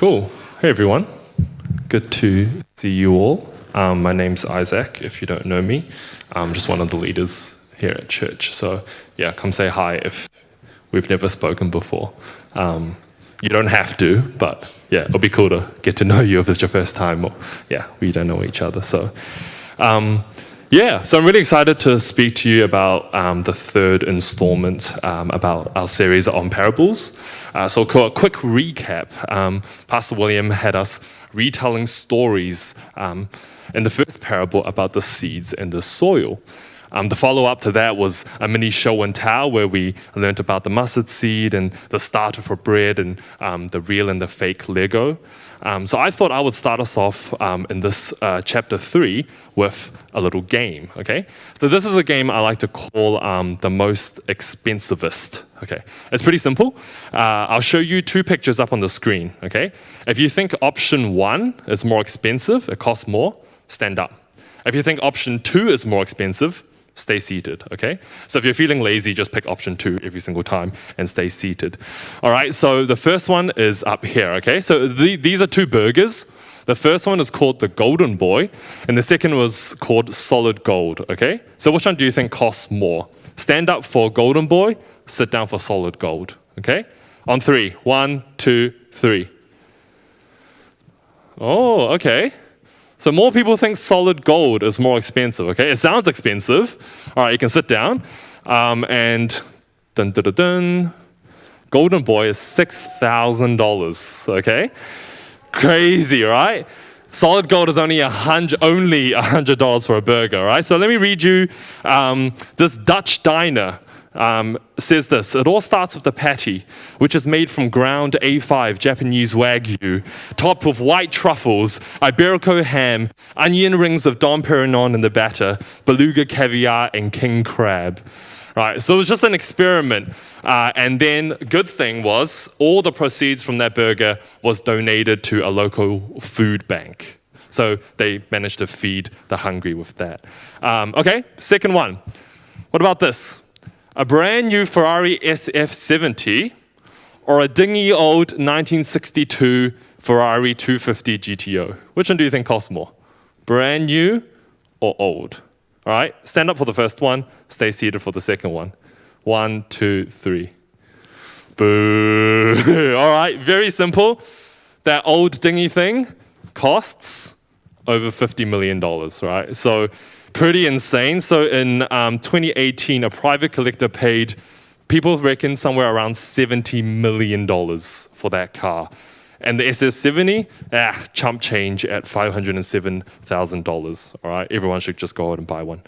Cool. Hey, everyone. Good to see you all. Um, my name's Isaac, if you don't know me. I'm just one of the leaders here at church. So, yeah, come say hi if we've never spoken before. Um, you don't have to, but yeah, it'll be cool to get to know you if it's your first time or, yeah, we don't know each other. So, um, yeah, so I'm really excited to speak to you about um, the third installment um, about our series on parables. Uh, so, a quick recap um, Pastor William had us retelling stories um, in the first parable about the seeds and the soil. Um, the follow up to that was a mini show and tell where we learned about the mustard seed and the starter for bread and um, the real and the fake Lego. Um, so I thought I would start us off um, in this uh, chapter three with a little game. Okay, so this is a game I like to call um, the most expensivest. Okay, it's pretty simple. Uh, I'll show you two pictures up on the screen. Okay, if you think option one is more expensive, it costs more, stand up. If you think option two is more expensive, stay seated, okay? So if you're feeling lazy, just pick option two every single time and stay seated. All right, so the first one is up here, okay? So the, these are two burgers. The first one is called the Golden Boy, and the second was called Solid Gold, okay? So which one do you think costs more? Stand up for Golden Boy, sit down for Solid Gold, okay? On three. One, two, three. Oh, okay. So more people think solid gold is more expensive. Okay, it sounds expensive. All right, you can sit down. Um, and dun dun dun dun. Golden Boy is six thousand dollars. Okay, crazy, right? Solid gold is only a hundred, only a hundred dollars for a burger, right? So let me read you um, this Dutch diner um, says this It all starts with the patty, which is made from ground A5 Japanese Wagyu, topped with white truffles, Iberico ham, onion rings of Dom Perignon in the batter, beluga caviar, and king crab. Right, so it was just an experiment. Uh, and then, good thing was, all the proceeds from that burger was donated to a local food bank. So they managed to feed the hungry with that. Um, okay, second one. What about this? A brand new Ferrari SF70 or a dingy old 1962 Ferrari 250 GTO? Which one do you think costs more? Brand new or old? All right, stand up for the first one, stay seated for the second one. One, two, three. Boo. All right, very simple. That old dingy thing costs over $50 million, right? So pretty insane. So in um, 2018, a private collector paid, people reckon, somewhere around $70 million for that car. And the SF70, ah, chump change at $507,000. All right, everyone should just go out and buy one.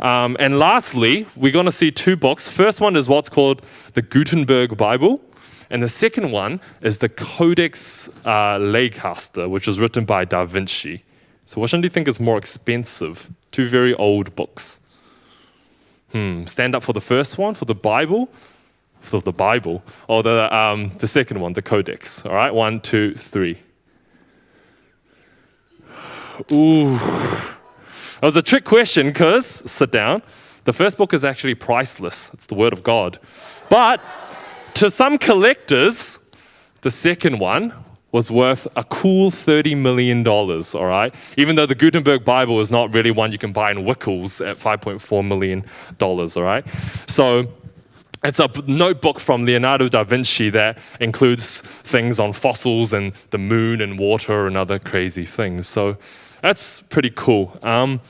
Um, and lastly, we're going to see two books. First one is what's called the Gutenberg Bible. And the second one is the Codex uh, Leicester, which was written by Da Vinci. So, which one do you think is more expensive? Two very old books. Hmm, stand up for the first one, for the Bible, for the Bible, or the, um, the second one, the Codex. All right, one, two, three. Ooh. That was a trick question because, sit down, the first book is actually priceless. It's the Word of God. But to some collectors, the second one was worth a cool $30 million, all right? Even though the Gutenberg Bible is not really one you can buy in Wickles at $5.4 million, all right? So it's a notebook from Leonardo da Vinci that includes things on fossils and the moon and water and other crazy things. So that's pretty cool. Um,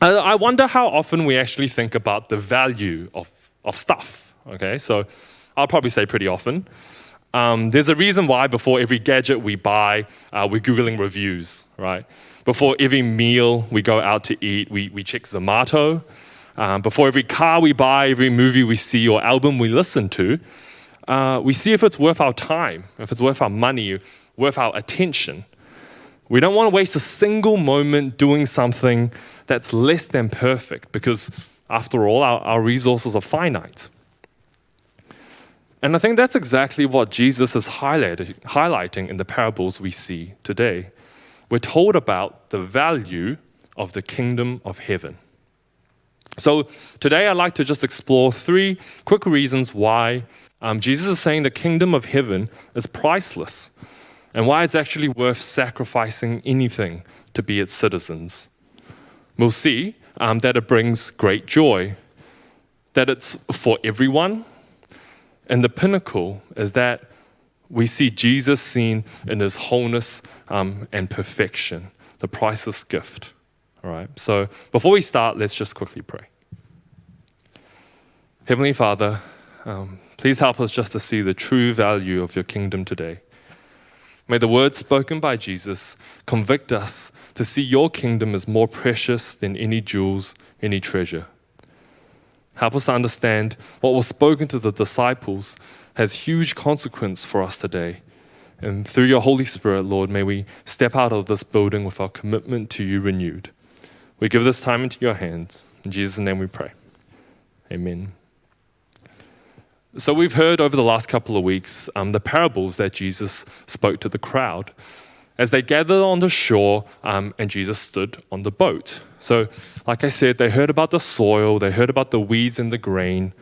I wonder how often we actually think about the value of, of stuff, okay? So I'll probably say pretty often. Um, there's a reason why before every gadget we buy, uh, we're Googling reviews, right? Before every meal we go out to eat, we, we check Zomato. Um, before every car we buy, every movie we see, or album we listen to, uh, we see if it's worth our time, if it's worth our money, worth our attention. We don't want to waste a single moment doing something that's less than perfect because, after all, our, our resources are finite. And I think that's exactly what Jesus is highlighting in the parables we see today. We're told about the value of the kingdom of heaven. So today I'd like to just explore three quick reasons why um, Jesus is saying the kingdom of heaven is priceless. and why it's actually worth sacrificing anything to be its citizens. We'll see um, that it brings great joy, that it's for everyone, and the pinnacle is that we see Jesus seen in his wholeness um, and perfection, the priceless gift. All right, so before we start, let's just quickly pray. Heavenly Father, um, please help us just to see the true value of your kingdom today. May the words spoken by Jesus convict us to see your kingdom as more precious than any jewels, any treasure. Help us understand what was spoken to the disciples has huge consequence for us today. And through your Holy Spirit, Lord, may we step out of this building with our commitment to you renewed. We give this time into your hands. In Jesus' name we pray. Amen. So, we've heard over the last couple of weeks um, the parables that Jesus spoke to the crowd as they gathered on the shore um, and Jesus stood on the boat. So, like I said, they heard about the soil, they heard about the weeds and the grain,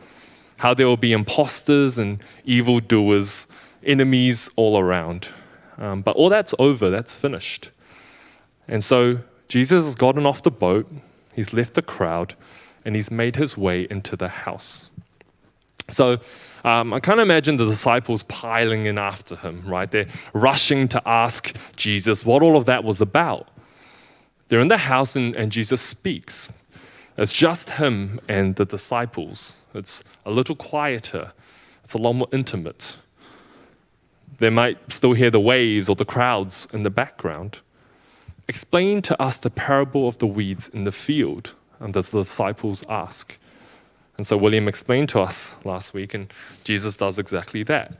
how there will be imposters and evildoers, enemies all around. Um, but all that's over, that's finished. And so, Jesus has gotten off the boat, he's left the crowd, and he's made his way into the house. So um, I can't imagine the disciples piling in after him, right? They're rushing to ask Jesus what all of that was about. They're in the house and, and Jesus speaks. It's just him and the disciples. It's a little quieter, it's a lot more intimate. They might still hear the waves or the crowds in the background. Explain to us the parable of the weeds in the field, and as the disciples ask. And so William explained to us last week, and Jesus does exactly that.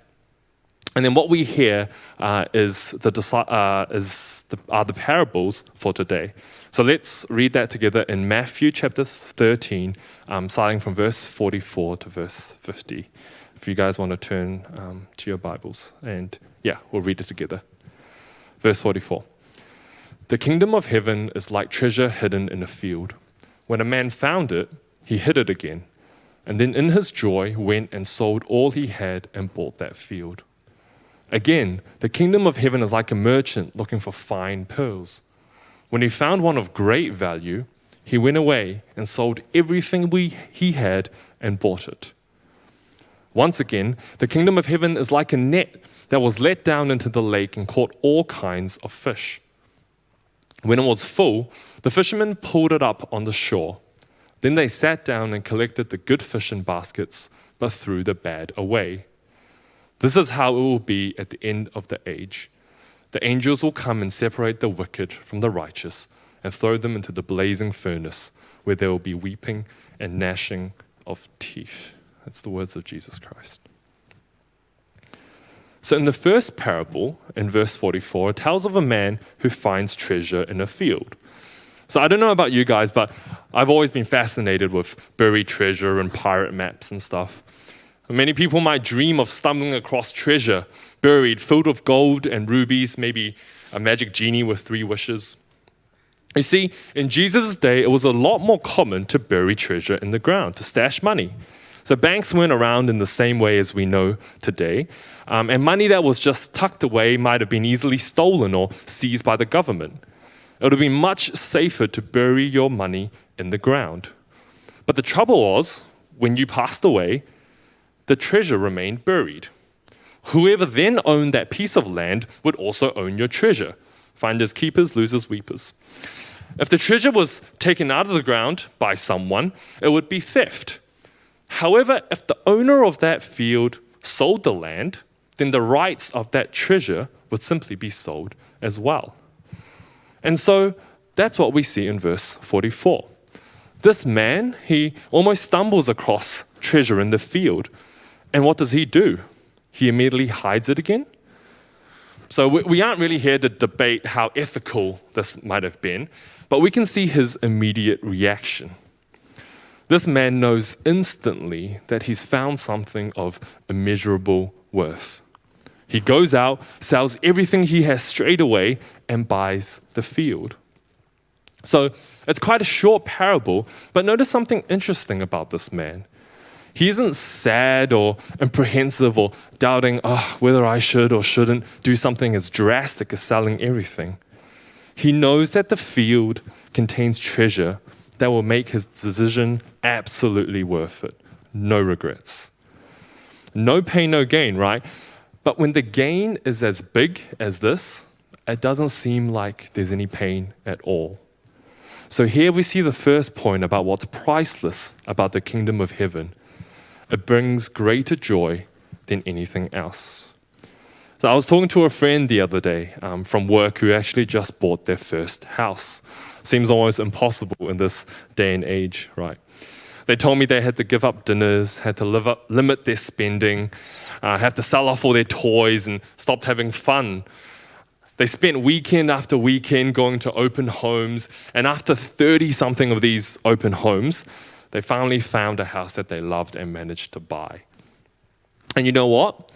And then what we hear uh, is, the, uh, is the, are the parables for today. So let's read that together in Matthew chapter 13, um, starting from verse 44 to verse 50. If you guys want to turn um, to your Bibles, and yeah, we'll read it together. Verse 44 The kingdom of heaven is like treasure hidden in a field. When a man found it, he hid it again and then in his joy went and sold all he had and bought that field. Again, the kingdom of heaven is like a merchant looking for fine pearls. When he found one of great value, he went away and sold everything we, he had and bought it. Once again, the kingdom of heaven is like a net that was let down into the lake and caught all kinds of fish. When it was full, the fishermen pulled it up on the shore. Then they sat down and collected the good fish in baskets, but threw the bad away. This is how it will be at the end of the age. The angels will come and separate the wicked from the righteous and throw them into the blazing furnace, where there will be weeping and gnashing of teeth. That's the words of Jesus Christ. So, in the first parable, in verse 44, it tells of a man who finds treasure in a field. So I don't know about you guys, but I've always been fascinated with buried treasure and pirate maps and stuff. Many people might dream of stumbling across treasure buried, filled with gold and rubies, maybe a magic genie with three wishes. You see, in Jesus' day, it was a lot more common to bury treasure in the ground, to stash money. So banks weren't around in the same way as we know today. Um, and money that was just tucked away might have been easily stolen or seized by the government. It would have been much safer to bury your money in the ground. But the trouble was, when you passed away, the treasure remained buried. Whoever then owned that piece of land would also own your treasure. Finders keepers, losers weepers. If the treasure was taken out of the ground by someone, it would be theft. However, if the owner of that field sold the land, then the rights of that treasure would simply be sold as well. And so that's what we see in verse 44. This man, he almost stumbles across treasure in the field. And what does he do? He immediately hides it again. So we aren't really here to debate how ethical this might have been, but we can see his immediate reaction. This man knows instantly that he's found something of immeasurable worth. He goes out, sells everything he has straight away, and buys the field. So it's quite a short parable, but notice something interesting about this man. He isn't sad or apprehensive or doubting oh, whether I should or shouldn't do something as drastic as selling everything. He knows that the field contains treasure that will make his decision absolutely worth it. No regrets. No pain, no gain, right? But when the gain is as big as this, it doesn't seem like there's any pain at all. So here we see the first point about what's priceless about the kingdom of heaven. It brings greater joy than anything else. So I was talking to a friend the other day um, from work who actually just bought their first house. Seems almost impossible in this day and age, right? They told me they had to give up dinners, had to up, limit their spending, uh, have to sell off all their toys, and stopped having fun. They spent weekend after weekend going to open homes, and after 30 something of these open homes, they finally found a house that they loved and managed to buy. And you know what?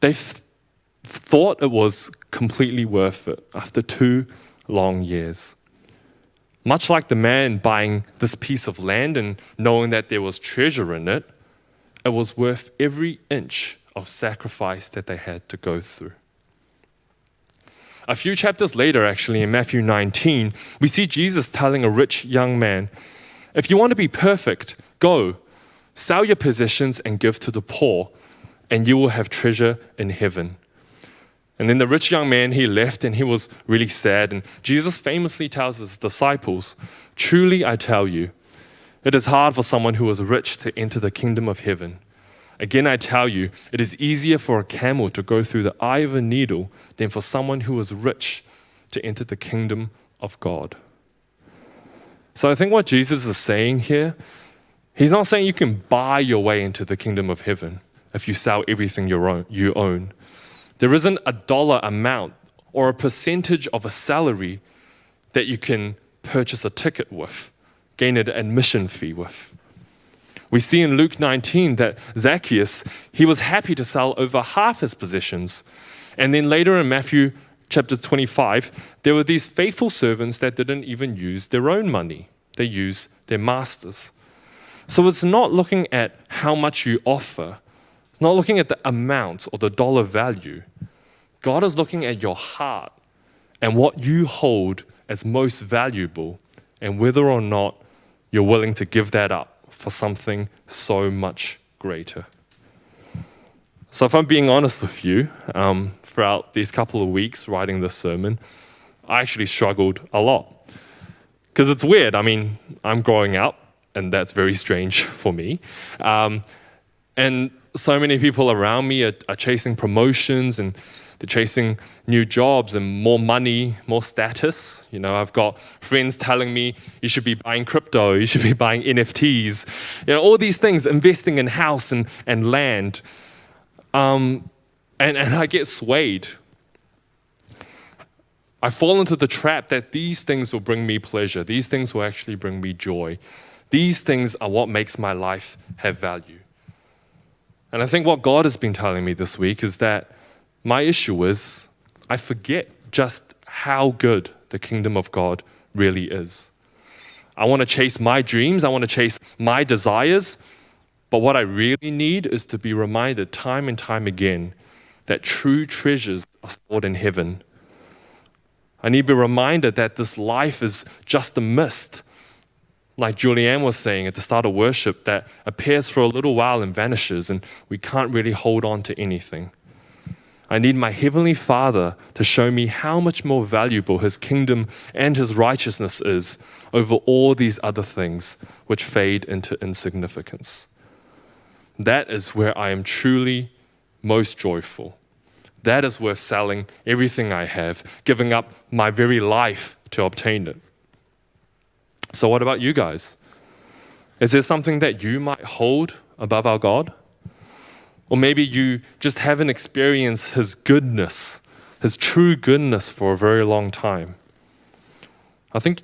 They f- thought it was completely worth it after two long years. Much like the man buying this piece of land and knowing that there was treasure in it, it was worth every inch of sacrifice that they had to go through. A few chapters later, actually, in Matthew 19, we see Jesus telling a rich young man, If you want to be perfect, go, sell your possessions and give to the poor, and you will have treasure in heaven. And then the rich young man, he left and he was really sad. And Jesus famously tells his disciples, Truly I tell you, it is hard for someone who is rich to enter the kingdom of heaven. Again, I tell you, it is easier for a camel to go through the eye of a needle than for someone who is rich to enter the kingdom of God. So I think what Jesus is saying here, he's not saying you can buy your way into the kingdom of heaven if you sell everything you own. There isn't a dollar amount or a percentage of a salary that you can purchase a ticket with, gain an admission fee with. We see in Luke 19 that Zacchaeus, he was happy to sell over half his possessions. And then later in Matthew chapter 25, there were these faithful servants that didn't even use their own money, they used their masters. So it's not looking at how much you offer, it's not looking at the amount or the dollar value. God is looking at your heart and what you hold as most valuable and whether or not you're willing to give that up for something so much greater. So, if I'm being honest with you, um, throughout these couple of weeks writing this sermon, I actually struggled a lot. Because it's weird. I mean, I'm growing up, and that's very strange for me. Um, and so many people around me are, are chasing promotions and they're chasing new jobs and more money, more status. You know, I've got friends telling me you should be buying crypto, you should be buying NFTs, you know, all these things, investing in house and, and land. Um, and, and I get swayed. I fall into the trap that these things will bring me pleasure. These things will actually bring me joy. These things are what makes my life have value. And I think what God has been telling me this week is that my issue is I forget just how good the kingdom of God really is. I want to chase my dreams, I want to chase my desires, but what I really need is to be reminded time and time again that true treasures are stored in heaven. I need to be reminded that this life is just a mist like Julianne was saying at the start of worship, that appears for a little while and vanishes, and we can't really hold on to anything. I need my Heavenly Father to show me how much more valuable His kingdom and His righteousness is over all these other things which fade into insignificance. That is where I am truly most joyful. That is worth selling everything I have, giving up my very life to obtain it. So, what about you guys? Is there something that you might hold above our God? Or maybe you just haven't experienced His goodness, His true goodness for a very long time. I think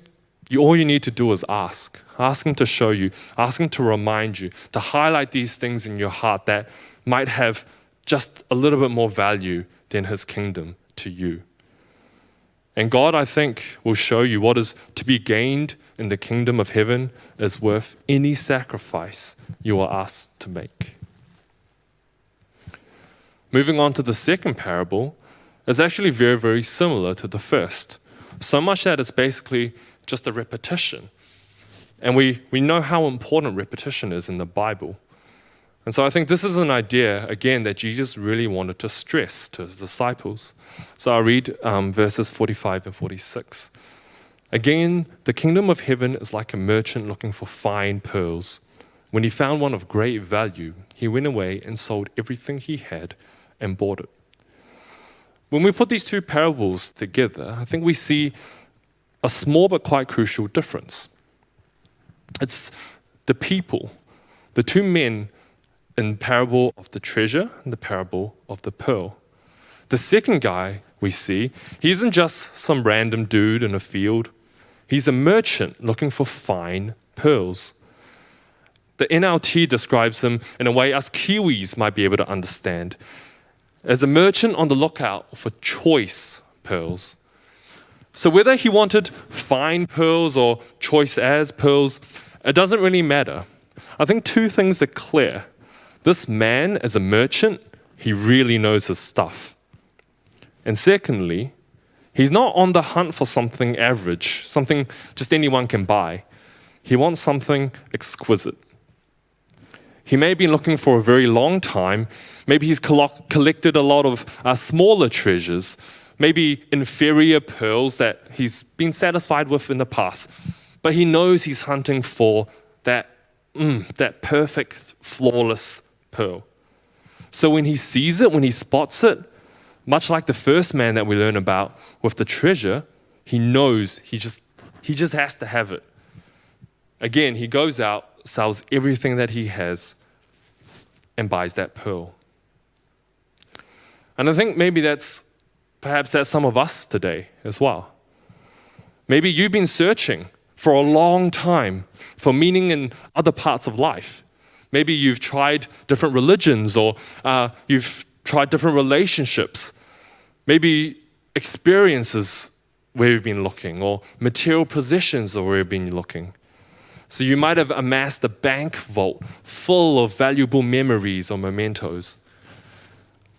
you, all you need to do is ask. Ask Him to show you, ask Him to remind you, to highlight these things in your heart that might have just a little bit more value than His kingdom to you. And God, I think, will show you what is to be gained in the kingdom of heaven is worth any sacrifice you are asked to make. Moving on to the second parable, is actually very, very similar to the first. So much that it's basically just a repetition. And we, we know how important repetition is in the Bible. And so I think this is an idea, again, that Jesus really wanted to stress to his disciples. So I'll read um, verses 45 and 46. Again, the kingdom of heaven is like a merchant looking for fine pearls. When he found one of great value, he went away and sold everything he had and bought it. When we put these two parables together, I think we see a small but quite crucial difference. It's the people, the two men in parable of the treasure and the parable of the pearl. The second guy we see, he isn't just some random dude in a field. He's a merchant looking for fine pearls. The NLT describes him in a way us Kiwis might be able to understand as a merchant on the lookout for choice pearls. So, whether he wanted fine pearls or choice as pearls, it doesn't really matter. I think two things are clear. This man, as a merchant, he really knows his stuff. And secondly, he's not on the hunt for something average, something just anyone can buy. He wants something exquisite. He may have been looking for a very long time. Maybe he's collected a lot of uh, smaller treasures, maybe inferior pearls that he's been satisfied with in the past. But he knows he's hunting for that, mm, that perfect, flawless pearl. So when he sees it, when he spots it, much like the first man that we learn about with the treasure, he knows he just, he just has to have it. Again, he goes out, sells everything that he has, and buys that pearl. And I think maybe that's perhaps that's some of us today as well. Maybe you've been searching for a long time for meaning in other parts of life. Maybe you've tried different religions or uh, you've tried different relationships. Maybe experiences where you've been looking or material possessions where you've been looking. So you might have amassed a bank vault full of valuable memories or mementos.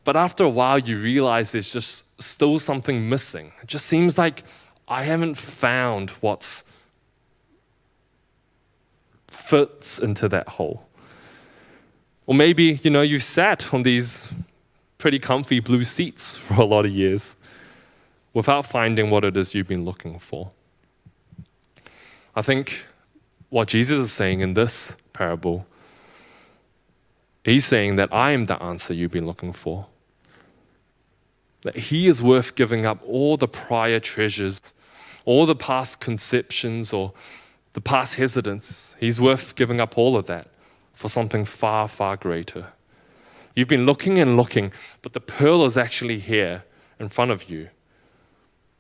But after a while, you realize there's just still something missing. It just seems like I haven't found what's fits into that hole. Or maybe, you know, you sat on these pretty comfy blue seats for a lot of years without finding what it is you've been looking for. I think what Jesus is saying in this parable, he's saying that I am the answer you've been looking for. That he is worth giving up all the prior treasures, all the past conceptions, or the past hesitance. He's worth giving up all of that for something far, far greater. You've been looking and looking, but the pearl is actually here in front of you.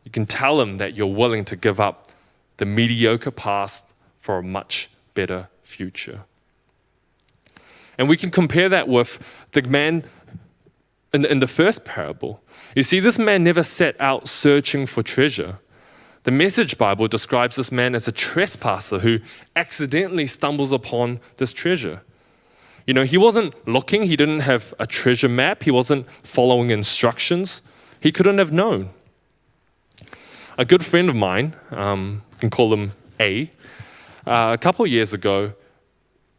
You can tell him that you're willing to give up the mediocre past for a much better future. And we can compare that with the man in, in the first parable. You see, this man never set out searching for treasure. The Message Bible describes this man as a trespasser who accidentally stumbles upon this treasure. You know, he wasn't looking, he didn't have a treasure map, he wasn't following instructions, he couldn't have known. A good friend of mine, um, can call him A, uh, a couple years ago,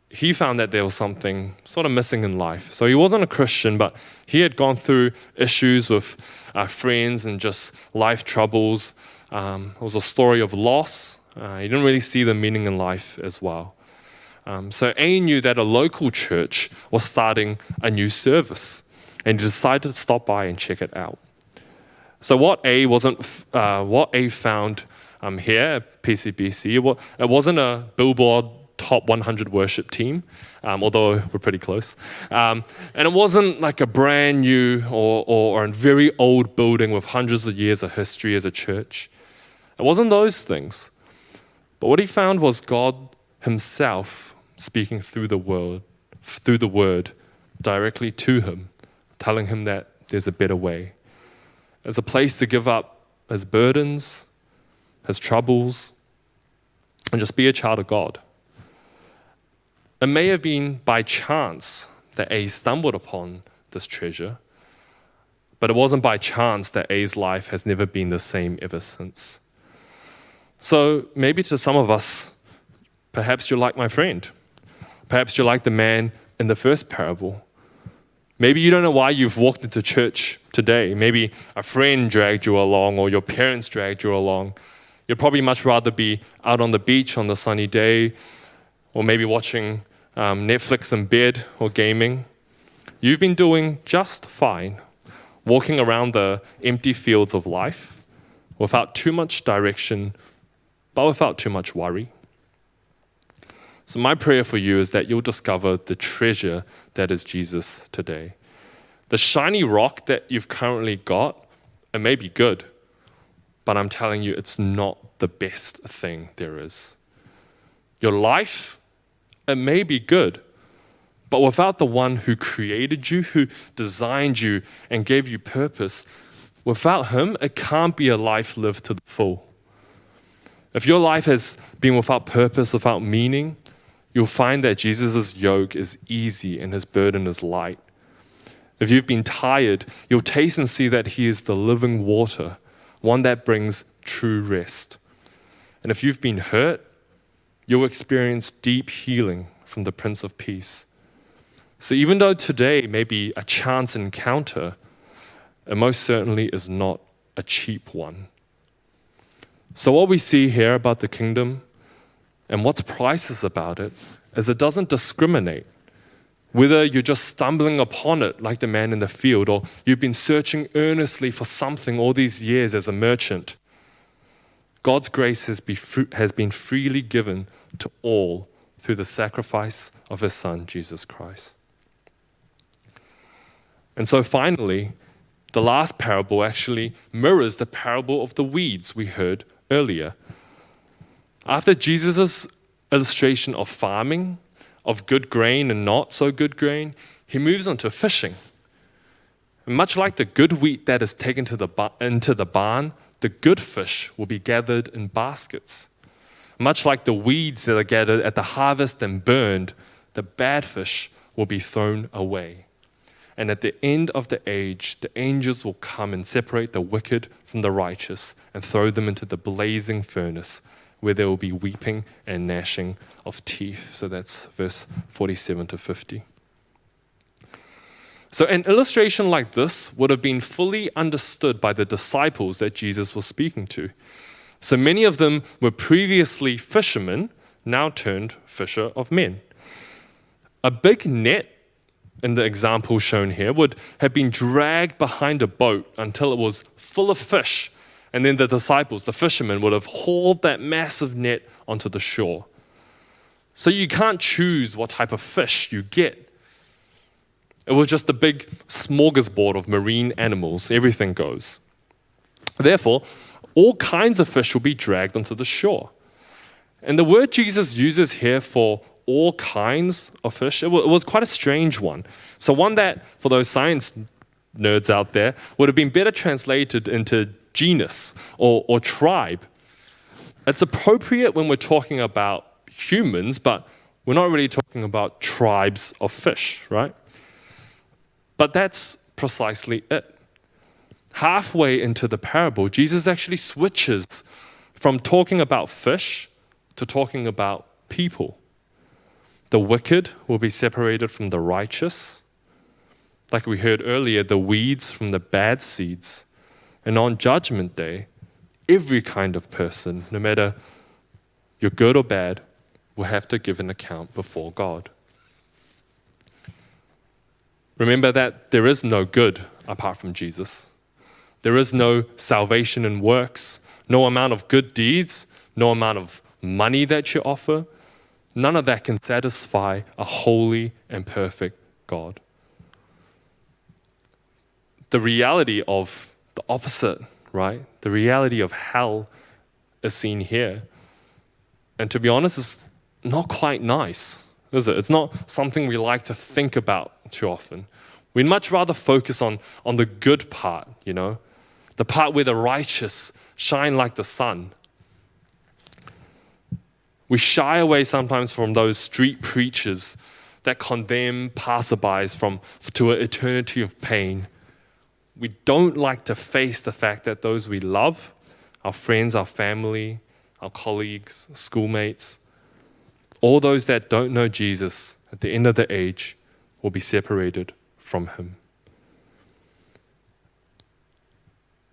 he found that there was something sort of missing in life. So he wasn't a Christian, but he had gone through issues with uh, friends and just life troubles. Um, it was a story of loss. Uh, he didn't really see the meaning in life as well. Um, so A knew that a local church was starting a new service, and decided to stop by and check it out. So what A wasn't, uh, what A found um, here at PCBC, it wasn't a Billboard top 100 worship team, um, although we're pretty close. Um, and it wasn't like a brand new or, or, or, a very old building with hundreds of years of history as a church. It wasn't those things. But what he found was God himself speaking through the word, through the word directly to him, telling him that there's a better way. There's a place to give up his burdens, his troubles, and just be a child of God. It may have been by chance that A stumbled upon this treasure, but it wasn't by chance that A's life has never been the same ever since. So maybe to some of us, perhaps you're like my friend. Perhaps you're like the man in the first parable. Maybe you don't know why you've walked into church today. Maybe a friend dragged you along or your parents dragged you along. You'd probably much rather be out on the beach on the sunny day or maybe watching um, Netflix in bed or gaming. You've been doing just fine, walking around the empty fields of life without too much direction, but without too much worry. So, my prayer for you is that you'll discover the treasure that is Jesus today. The shiny rock that you've currently got, it may be good, but I'm telling you, it's not the best thing there is. Your life, it may be good, but without the one who created you, who designed you, and gave you purpose, without him, it can't be a life lived to the full. If your life has been without purpose, without meaning, you'll find that Jesus' yoke is easy and his burden is light. If you've been tired, you'll taste and see that he is the living water, one that brings true rest. And if you've been hurt, you'll experience deep healing from the Prince of Peace. So even though today may be a chance encounter, it most certainly is not a cheap one. So, what we see here about the kingdom and what's priceless about it is it doesn't discriminate. Whether you're just stumbling upon it like the man in the field, or you've been searching earnestly for something all these years as a merchant, God's grace has, been freely given to all through the sacrifice of his Son, Jesus Christ. And so finally, the last parable actually mirrors the parable of the weeds we heard earlier. After Jesus' illustration of farming, of good grain and not so good grain, he moves on to fishing. Much like the good wheat that is taken to the into the barn, the good fish will be gathered in baskets. Much like the weeds that are gathered at the harvest and burned, the bad fish will be thrown away. And at the end of the age, the angels will come and separate the wicked from the righteous and throw them into the blazing furnace where there will be weeping and gnashing of teeth. So that's verse 47 to 50. So, an illustration like this would have been fully understood by the disciples that Jesus was speaking to. So, many of them were previously fishermen, now turned fisher of men. A big net, in the example shown here, would have been dragged behind a boat until it was full of fish and then the disciples, the fishermen, would have hauled that massive net onto the shore. So you can't choose what type of fish you get. It was just a big smorgasbord of marine animals, everything goes. Therefore, all kinds of fish will be dragged onto the shore. And the word Jesus uses here for all kinds of fish, it was quite a strange one. So, one that, for those science nerds out there, would have been better translated into genus or, or tribe. It's appropriate when we're talking about humans, but we're not really talking about tribes of fish, right? But that's precisely it. Halfway into the parable, Jesus actually switches from talking about fish to talking about people. The wicked will be separated from the righteous. Like we heard earlier, the weeds from the bad seeds. And on Judgment Day, every kind of person, no matter you're good or bad, will have to give an account before God. Remember that there is no good apart from Jesus. There is no salvation in works, no amount of good deeds, no amount of money that you offer. None of that can satisfy a holy and perfect God. The reality of the opposite, right? The reality of hell is seen here. And to be honest, it's not quite nice, is it? It's not something we like to think about too often. We'd much rather focus on, on the good part, you know, the part where the righteous shine like the sun. We shy away sometimes from those street preachers that condemn passerbys from, to an eternity of pain. We don't like to face the fact that those we love, our friends, our family, our colleagues, schoolmates, all those that don't know Jesus at the end of the age will be separated from him.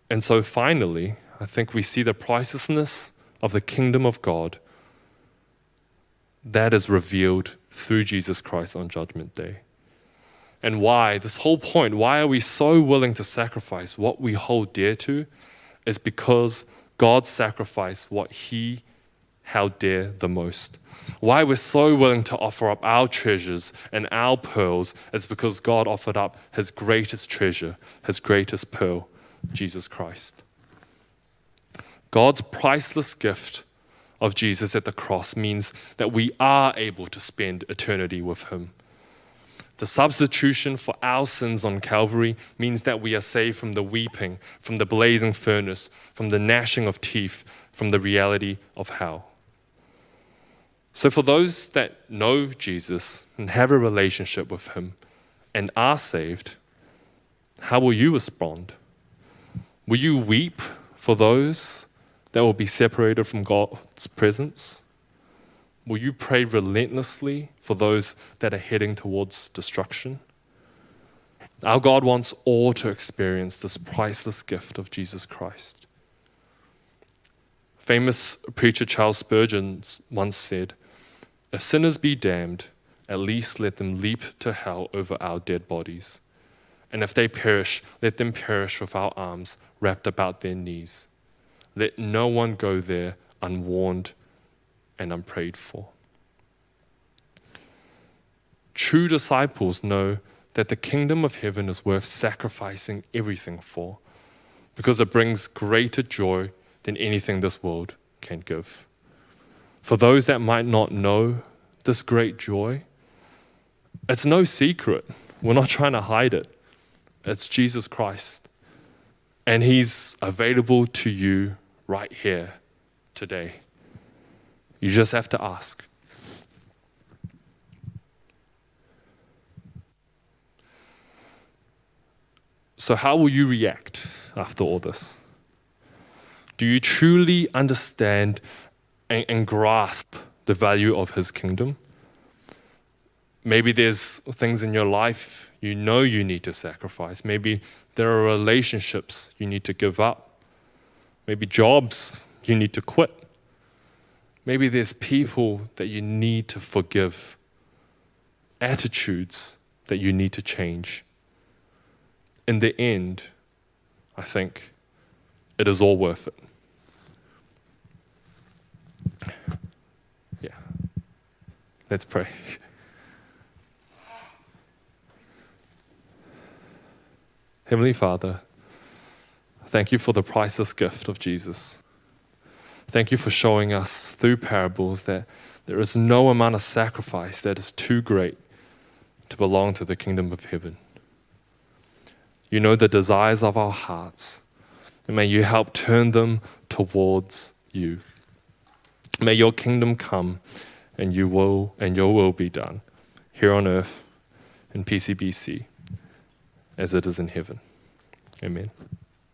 And so finally, I think we see the pricelessness of the kingdom of God that is revealed through Jesus Christ on Judgment Day. And why, this whole point, why are we so willing to sacrifice what we hold dear to, is because God sacrificed what He held dear the most. Why we're so willing to offer up our treasures and our pearls is because God offered up His greatest treasure, His greatest pearl, Jesus Christ. God's priceless gift of Jesus at the cross means that we are able to spend eternity with Him. The substitution for our sins on Calvary means that we are saved from the weeping, from the blazing furnace, from the gnashing of teeth, from the reality of hell. So, for those that know Jesus and have a relationship with Him and are saved, how will you respond? Will you weep for those that will be separated from God's presence? Will you pray relentlessly for those that are heading towards destruction? Our God wants all to experience this priceless gift of Jesus Christ. Famous preacher Charles Spurgeon once said, If sinners be damned, at least let them leap to hell over our dead bodies. And if they perish, let them perish with our arms wrapped about their knees. Let no one go there unwarned and unprayed for. True disciples know that the kingdom of heaven is worth sacrificing everything for because it brings greater joy than anything this world can give. For those that might not know this great joy, it's no secret. We're not trying to hide it. It's Jesus Christ. And He's available to you right here today. You just have to ask. So, how will you react after all this? Do you truly understand and, and, grasp the value of His kingdom? Maybe there's things in your life you know you need to sacrifice. Maybe there are relationships you need to give up maybe jobs you need to quit. Maybe there's people that you need to forgive, attitudes that you need to change. In the end, I think it is all worth it. Yeah. Let's pray. Heavenly Father, Thank you for the priceless gift of Jesus. Thank you for showing us through parables that there is no amount of sacrifice that is too great to belong to the kingdom of heaven. You know the desires of our hearts, and may you help turn them towards you. May your kingdom come and you will and your will be done here on earth in PCBC as it is in heaven. Amen.